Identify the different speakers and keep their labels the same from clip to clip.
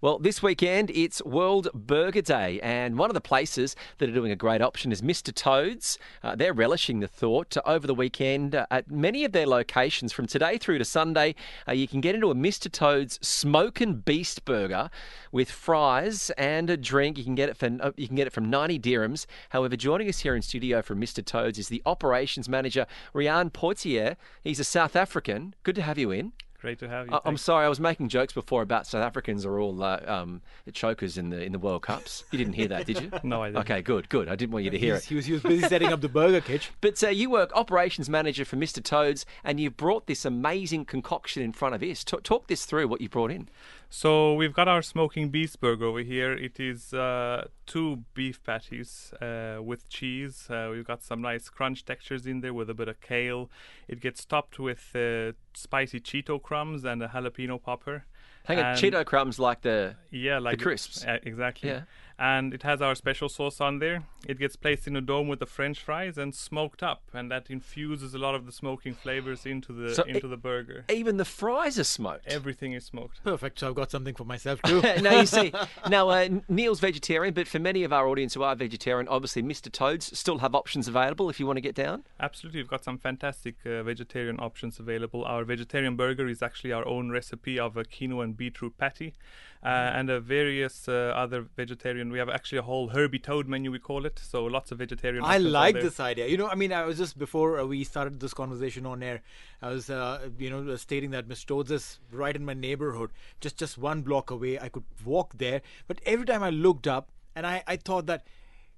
Speaker 1: Well, this weekend it's World Burger Day, and one of the places that are doing a great option is Mr. Toad's. Uh, they're relishing the thought over the weekend uh, at many of their locations from today through to Sunday. Uh, you can get into a Mr. Toad's Smokin' Beast Burger with fries and a drink. You can get it for uh, you can get it from 90 dirhams. However, joining us here in studio from Mr. Toad's is the operations manager Rian Portier. He's a South African. Good to have you in.
Speaker 2: Great to have you.
Speaker 1: I- I'm sorry, I was making jokes before about South Africans are all uh, um, chokers in the in the World Cups. You didn't hear that, did you?
Speaker 2: No, I didn't.
Speaker 1: Okay, good, good. I didn't want you to hear
Speaker 3: He's-
Speaker 1: it.
Speaker 3: He was, he was busy setting up the burger kitchen.
Speaker 1: But uh, you work operations manager for Mr. Toads, and you've brought this amazing concoction in front of us. T- talk this through what you brought in.
Speaker 2: So we've got our smoking beast burger over here. It is uh, two beef patties uh, with cheese. Uh, we've got some nice crunch textures in there with a bit of kale. It gets topped with uh, spicy Cheeto crumbs and a jalapeno popper.
Speaker 1: Hang on, Cheeto crumbs like the
Speaker 2: Yeah, like
Speaker 1: crisps.
Speaker 2: Uh, exactly.
Speaker 1: Yeah.
Speaker 2: And it has our special sauce on there. It gets placed in a dome with the French fries and smoked up, and that infuses a lot of the smoking flavors into the
Speaker 1: So
Speaker 2: into
Speaker 1: it-
Speaker 2: the burger.
Speaker 1: even the fries are smoked.
Speaker 2: Everything is smoked.
Speaker 3: Perfect. So I've got something for myself too.
Speaker 1: now you see, now uh, Neeil's vegetarian, but for many of our audience who are vegetarian, obviously Mr. Toads still have options available if you want to get down.
Speaker 2: Absolutely, we've got some fantastic uh, vegetarian options available. Our vegetarian burger is actually our own recipe of a quinoa and beetroot patty, uh, and a various uh, other vegetarian. We have actually a whole Herbie Toad menu, we call it. So lots of vegetarian.
Speaker 3: I like this idea. You know, I mean, I was just before uh, we started this conversation on air, I was, uh, you know, stating that Mr. Toad's is right in my neighborhood, just just one block away. I could walk there, but every time I looked up, and I, I thought that,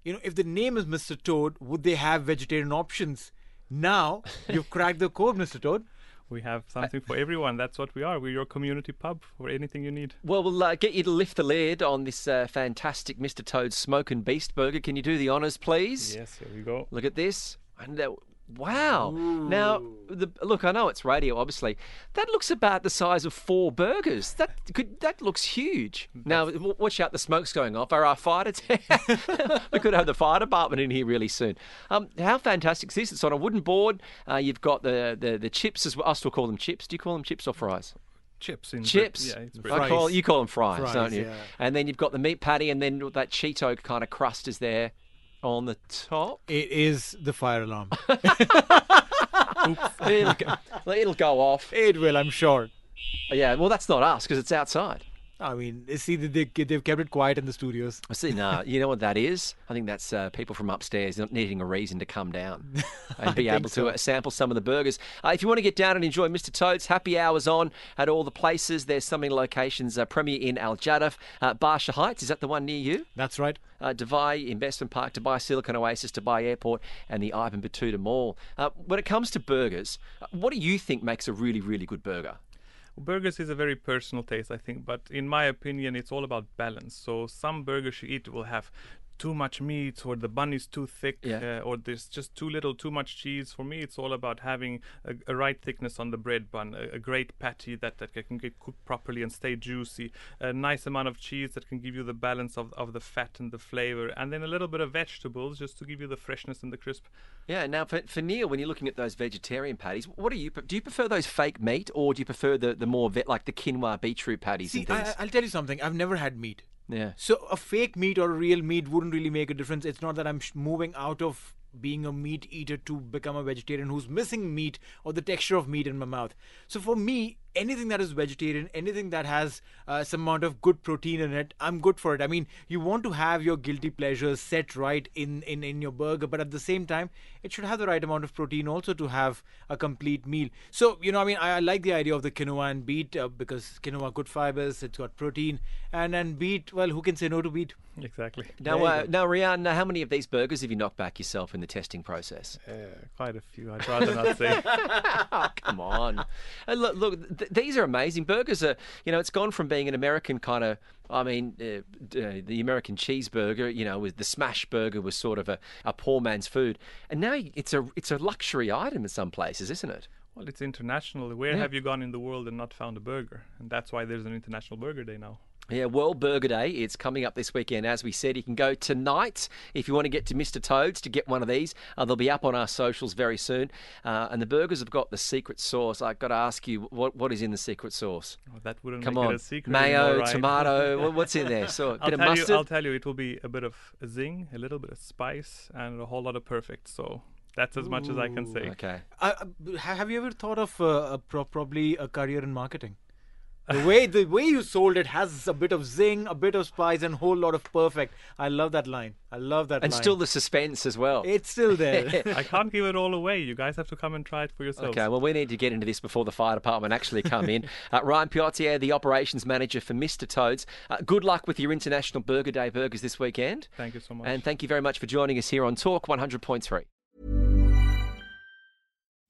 Speaker 3: you know, if the name is Mr. Toad, would they have vegetarian options? Now you've cracked the code, Mr. Toad.
Speaker 2: We have something for everyone. That's what we are. We're your community pub for anything you need.
Speaker 1: Well, we'll uh, get you to lift the lid on this uh, fantastic Mr. Toad's Smokin' Beast burger. Can you do the honours, please?
Speaker 2: Yes, here we go.
Speaker 1: Look at this. And wow. Now, the, look, I know it's radio, obviously. That looks about the size of four burgers. That could that looks huge. Now, w- watch out, the smoke's going off. Are our fire det- We could have the fire department in here really soon. Um, how fantastic is this? It's on a wooden board. Uh, you've got the, the the chips as well. I still call them chips. Do you call them chips or fries?
Speaker 2: Chips in
Speaker 1: Chips.
Speaker 2: Yeah, it's
Speaker 1: I call you call them fries,
Speaker 3: Fries,
Speaker 1: don't you?
Speaker 3: yeah.
Speaker 1: And then you've got the meat patty, and then that Cheeto kind of crust is there on the top.
Speaker 3: It is the fire alarm.
Speaker 1: it'll, go, it'll go off.
Speaker 3: it will, I'm sure.
Speaker 1: Yeah, well, that's not us because it's outside.
Speaker 3: I mean, see, they, they've kept it quiet in the studios.
Speaker 1: I see. No, you know what that is? I think that's uh, people from upstairs not needing a reason to come down and be able to uh, sample some of the burgers. Uh, if you want to get down and enjoy Mr. Toad's happy hours on at all the places, there's so many locations. Uh, Premier in Al Jadaf, uh, Barsha Heights. Is that the one near you?
Speaker 3: That's right.
Speaker 1: uh, Dubai Investment Park, Dubai Silicon Oasis, Dubai Airport, and the Ibn Battuta Mall. Uh, when it comes to burgers, uh, what do you think makes a really, really good burger?
Speaker 2: Burgers is a very personal taste, I think, but in my opinion, it's all about balance. So some burgers you eat will have too much meat or the bun is too thick
Speaker 1: Yeah.
Speaker 2: uh, or there's just too little, too much cheese. For me, it's all about having a, a right thickness on the bread bun, a, a great patty that, that can get cooked properly and stay juicy, a nice amount of cheese that can give you the balance of, of the fat and the flavor, and then a little bit of vegetables just to give you the freshness and the crisp.
Speaker 1: Yeah. Now, for, for Neeil, when you're looking at those vegetarian patties, what do you do? You prefer those fake meat, or do you prefer the, the more vet, like the quinoa beetroot patties
Speaker 3: See,
Speaker 1: and things?
Speaker 3: I, I'll tell you something. I've never had meat.
Speaker 1: Yeah.
Speaker 3: So a fake meat or a real meat wouldn't really make a difference. It's not that I'm sh- moving out of being a meat eater to become a vegetarian who's missing meat or the texture of meat in my mouth. So for me, anything that is vegetarian, anything that has uh, some amount of good protein in it, I'm good for it. I mean, you want to have your guilty pleasures set right in in in your burger, but at the same time, it should have the right amount of protein also to have a complete meal. So you know, I mean, I, I like the idea of the quinoa and beet uh, because quinoa good fibers, it's got protein, and and beet. Well, who can say no to beet?
Speaker 2: Exactly.
Speaker 1: Now,
Speaker 3: There
Speaker 1: uh, now, Rian, how many of these burgers have you knocked back yourself in the testing process?
Speaker 2: Uh, quite a few. I'd rather not see.
Speaker 1: oh, come on. And look, look th- these are amazing. Burgers are, you know, it's gone from being an American kind of, I mean, uh, uh, the American cheeseburger, you know, with the smash burger was sort of a, a poor man's food. And now it's a, it's a luxury item in some places, isn't it?
Speaker 2: Well, it's international. Where have you gone in the world and not found a burger? And that's why there's an International Burger Day now.
Speaker 1: Yeah, World Burger Day. It's coming up this weekend. As we said, you can go tonight if you want to get to Mr. Toad's to get one of these. Uh, they'll be up on our socials very soon. Uh, and the burgers have got the secret sauce. I've got to ask you, what what is in the secret sauce?
Speaker 2: Oh, that wouldn't
Speaker 1: Come
Speaker 2: make
Speaker 1: on,
Speaker 2: it a secret.
Speaker 1: mayo,
Speaker 2: anymore, right?
Speaker 1: tomato. what's in there? So a
Speaker 2: I'll
Speaker 1: bit of
Speaker 2: tell
Speaker 1: mustard.
Speaker 2: you. I'll tell you. It will be a bit of a zing, a little bit of spice, and a whole lot of perfect. So that's as much as I can say.
Speaker 1: okay.
Speaker 3: Uh, uh, have you ever thought of uh, a pro- probably a career in marketing? The way the way you sold it has a bit of zing, a bit of spice, and a whole lot of perfect. I love that line. I love that line.
Speaker 1: And
Speaker 3: line.
Speaker 1: still the suspense as well.
Speaker 3: it's still there.
Speaker 2: I can't give it all away. You guys have to come and try it for yourselves.
Speaker 1: Okay, well, we need to get into this before the fire department actually come in. Uh, Ryan Piottier, the operations manager for Mr. Toads. Uh, good luck with your International Burger Day burgers this weekend.
Speaker 2: Thank you so much.
Speaker 1: And thank you very much for joining us here on Talk 100.3.